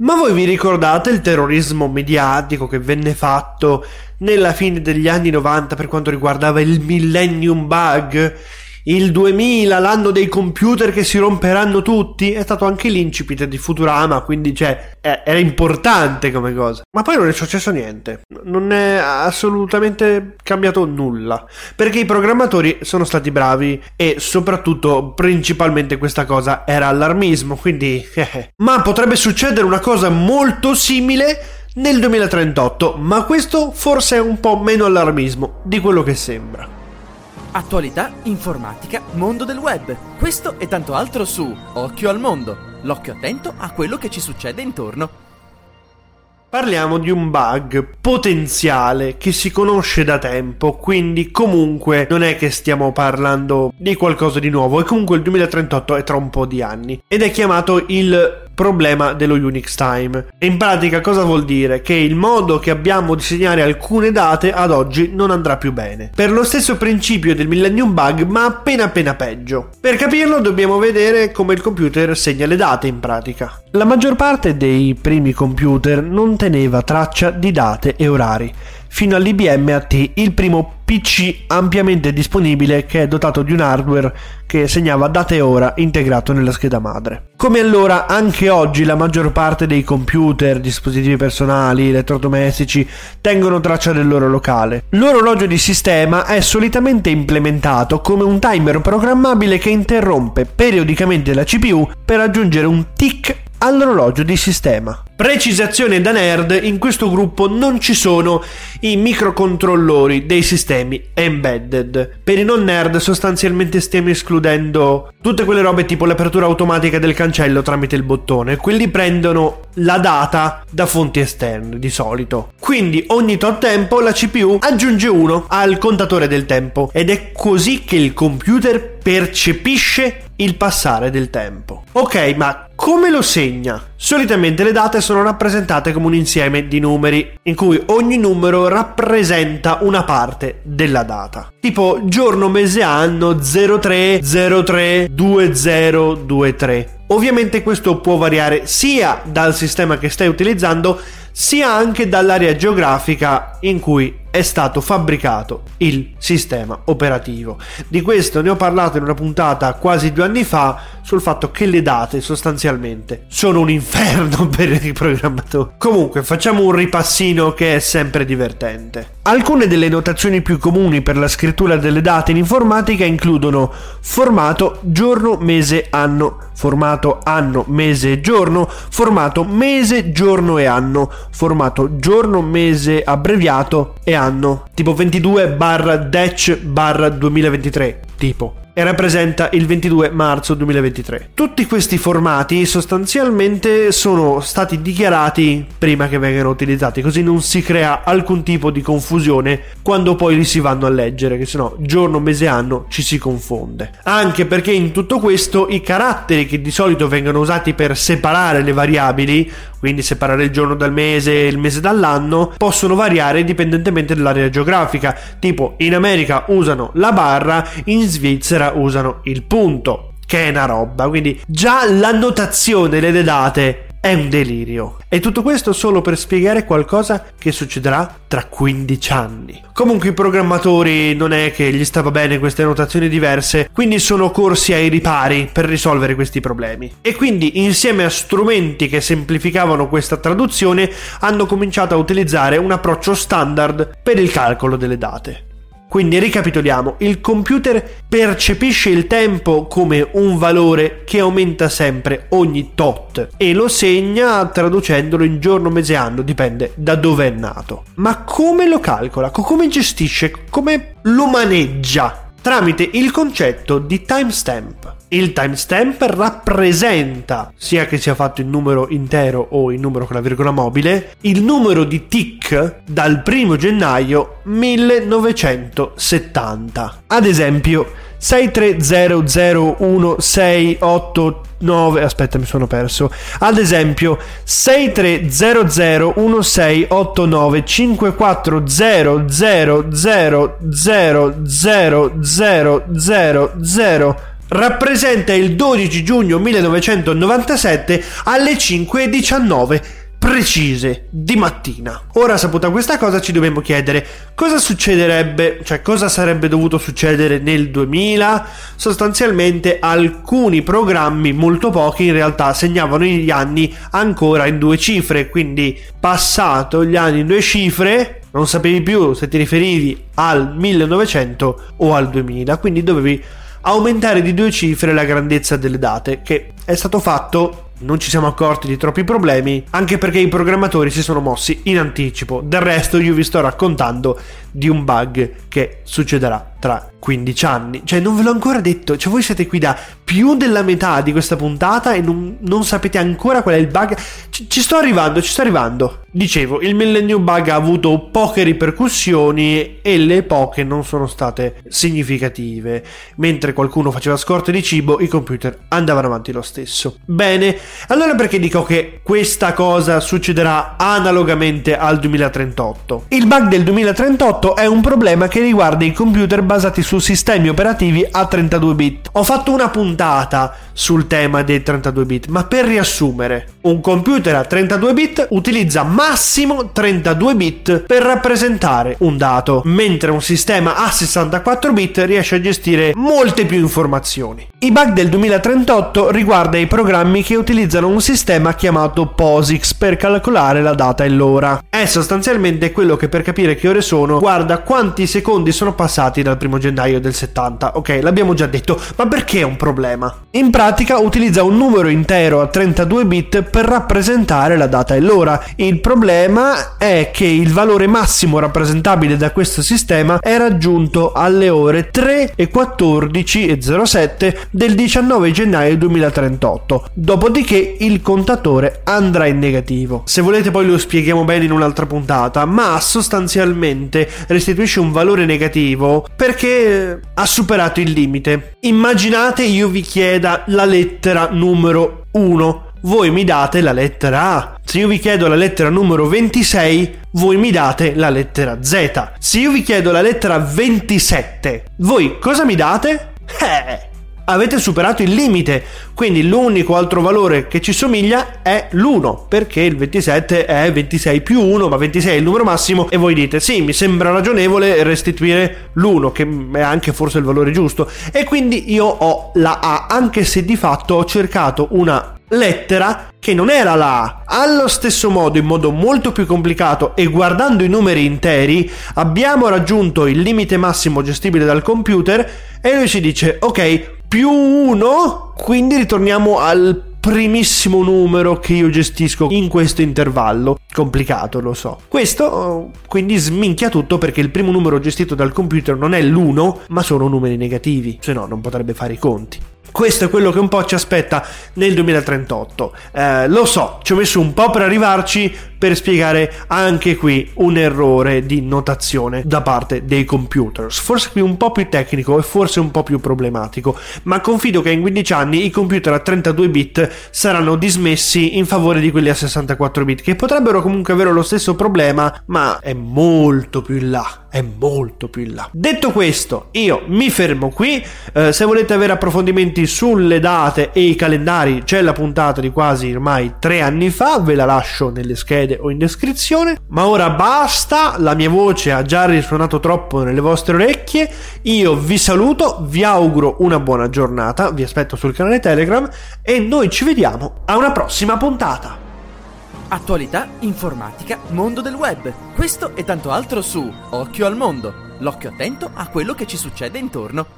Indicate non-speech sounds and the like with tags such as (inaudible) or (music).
Ma voi vi ricordate il terrorismo mediatico che venne fatto nella fine degli anni 90 per quanto riguardava il Millennium Bug? Il 2000, l'anno dei computer che si romperanno tutti, è stato anche l'incipit di Futurama, quindi cioè, era importante come cosa. Ma poi non è successo niente, non è assolutamente cambiato nulla, perché i programmatori sono stati bravi e soprattutto, principalmente questa cosa era allarmismo, quindi... Eh. Ma potrebbe succedere una cosa molto simile nel 2038, ma questo forse è un po' meno allarmismo di quello che sembra. Attualità, informatica, mondo del web. Questo e tanto altro su Occhio al mondo. L'occhio attento a quello che ci succede intorno. Parliamo di un bug potenziale che si conosce da tempo, quindi comunque non è che stiamo parlando di qualcosa di nuovo e comunque il 2038 è tra un po' di anni ed è chiamato il problema dello Unix time. E in pratica cosa vuol dire? Che il modo che abbiamo di segnare alcune date ad oggi non andrà più bene. Per lo stesso principio del Millennium Bug, ma appena appena peggio. Per capirlo dobbiamo vedere come il computer segna le date in pratica. La maggior parte dei primi computer non teneva traccia di date e orari fino all'IBM AT, il primo PC ampiamente disponibile che è dotato di un hardware che segnava data e ora integrato nella scheda madre. Come allora, anche oggi la maggior parte dei computer, dispositivi personali, elettrodomestici tengono traccia del loro locale. L'orologio di sistema è solitamente implementato come un timer programmabile che interrompe periodicamente la CPU per aggiungere un tick all'orologio di sistema. Precisazione da nerd, in questo gruppo non ci sono i microcontrollori dei sistemi embedded. Per i non nerd sostanzialmente stiamo escludendo tutte quelle robe tipo l'apertura automatica del cancello tramite il bottone, quelli prendono la data da fonti esterne di solito. Quindi ogni tot tempo la CPU aggiunge uno al contatore del tempo ed è così che il computer percepisce il passare del tempo. Ok, ma come lo segna? Solitamente le date sono rappresentate come un insieme di numeri, in cui ogni numero rappresenta una parte della data. Tipo giorno, mese, anno 0303 2023. Ovviamente questo può variare sia dal sistema che stai utilizzando, sia anche dall'area geografica in cui è stato fabbricato il sistema operativo. Di questo ne ho parlato in una puntata quasi due anni fa sul fatto che le date sostanzialmente sono un inferno (laughs) per i programmatori. Comunque facciamo un ripassino che è sempre divertente. Alcune delle notazioni più comuni per la scrittura delle date in informatica includono formato giorno, mese, anno, formato anno, mese, giorno, formato mese, giorno e anno, formato giorno, mese abbreviato e anno, tipo 22 barra Dec barra 2023, tipo e rappresenta il 22 marzo 2023. Tutti questi formati sostanzialmente sono stati dichiarati prima che vengano utilizzati, così non si crea alcun tipo di confusione quando poi li si vanno a leggere, che sennò giorno, mese, anno ci si confonde. Anche perché in tutto questo i caratteri che di solito vengono usati per separare le variabili, quindi separare il giorno dal mese e il mese dall'anno, possono variare indipendentemente dall'area geografica. Tipo in America usano la barra, in Svizzera usano il punto, che è una roba. Quindi già la notazione delle date è un delirio. E tutto questo solo per spiegare qualcosa che succederà tra 15 anni. Comunque i programmatori non è che gli stava bene queste notazioni diverse, quindi sono corsi ai ripari per risolvere questi problemi. E quindi insieme a strumenti che semplificavano questa traduzione hanno cominciato a utilizzare un approccio standard per il calcolo delle date. Quindi ricapitoliamo, il computer percepisce il tempo come un valore che aumenta sempre ogni tot e lo segna traducendolo in giorno, mese, anno, dipende da dove è nato. Ma come lo calcola? Come gestisce? Come lo maneggia? Tramite il concetto di timestamp. Il timestamp rappresenta, sia che sia fatto in numero intero o in numero con la virgola mobile, il numero di tick dal 1 gennaio 1970. Ad esempio, 6300168 aspetta mi sono perso ad esempio 6300168954000000000 rappresenta il 12 giugno 1997 alle 5.19 precise di mattina. Ora saputa questa cosa ci dobbiamo chiedere cosa succederebbe, cioè cosa sarebbe dovuto succedere nel 2000. Sostanzialmente alcuni programmi, molto pochi in realtà, segnavano gli anni ancora in due cifre, quindi passato gli anni in due cifre non sapevi più se ti riferivi al 1900 o al 2000, quindi dovevi aumentare di due cifre la grandezza delle date, che è stato fatto non ci siamo accorti di troppi problemi, anche perché i programmatori si sono mossi in anticipo. Del resto io vi sto raccontando di un bug che succederà tra 15 anni. Cioè, non ve l'ho ancora detto. Cioè, voi siete qui da più della metà di questa puntata e non, non sapete ancora qual è il bug. Ci, ci, sto arrivando, ci sto arrivando. Dicevo, il Millennium Bug ha avuto poche ripercussioni e le poche non sono state significative. Mentre qualcuno faceva scorte di cibo, i computer andavano avanti lo stesso. Bene, allora perché dico che questa cosa succederà analogamente al 2038? Il bug del 2038 è un problema che riguarda i computer basati su sistemi operativi a 32 bit. Ho fatto una puntata sul tema dei 32 bit, ma per riassumere, un computer a 32 bit utilizza massimo 32 bit per rappresentare un dato, mentre un sistema a 64 bit riesce a gestire molte più informazioni. I bug del 2038 riguarda i programmi che utilizzano un sistema chiamato POSIX per calcolare la data e l'ora. È sostanzialmente quello che per capire che ore sono guarda quanti secondi sono passati dal 1 gennaio del 70. Ok, l'abbiamo già detto, ma perché è un problema? In pratica utilizza un numero intero a 32 bit per rappresentare la data e l'ora. Il problema è che il valore massimo rappresentabile da questo sistema è raggiunto alle ore 3 e 14 e 07 del 19 gennaio 2038. Dopodiché il contatore andrà in negativo. Se volete poi lo spieghiamo bene in un'altra puntata, ma sostanzialmente restituisce un valore negativo perché ha superato il limite. Immaginate io vi chieda la lettera numero 1 voi mi date la lettera A. Se io vi chiedo la lettera numero 26, voi mi date la lettera Z. Se io vi chiedo la lettera 27, voi cosa mi date? (laughs) Eh, avete superato il limite, quindi l'unico altro valore che ci somiglia è l'1, perché il 27 è 26 più 1, ma 26 è il numero massimo e voi dite sì, mi sembra ragionevole restituire l'1, che è anche forse il valore giusto, e quindi io ho la A, anche se di fatto ho cercato una lettera che non era la A. Allo stesso modo, in modo molto più complicato e guardando i numeri interi, abbiamo raggiunto il limite massimo gestibile dal computer e lui ci dice ok, più 1, quindi ritorniamo al primissimo numero che io gestisco in questo intervallo. Complicato, lo so. Questo quindi sminchia tutto perché il primo numero gestito dal computer non è l'1, ma sono numeri negativi, se no non potrebbe fare i conti. Questo è quello che un po' ci aspetta nel 2038. Eh, lo so, ci ho messo un po' per arrivarci per spiegare anche qui un errore di notazione da parte dei computers. Forse qui un po' più tecnico e forse un po' più problematico, ma confido che in 15 anni i computer a 32 bit saranno dismessi in favore di quelli a 64 bit, che potrebbero comunque avere lo stesso problema, ma è molto più in là è molto più in là. Detto questo, io mi fermo qui. Eh, se volete avere approfondimenti sulle date e i calendari, c'è la puntata di quasi ormai tre anni fa, ve la lascio nelle schede o in descrizione. Ma ora basta, la mia voce ha già risuonato troppo nelle vostre orecchie. Io vi saluto, vi auguro una buona giornata, vi aspetto sul canale Telegram e noi ci vediamo a una prossima puntata. Attualità, informatica, mondo del web. Questo e tanto altro su Occhio al mondo. L'occhio attento a quello che ci succede intorno.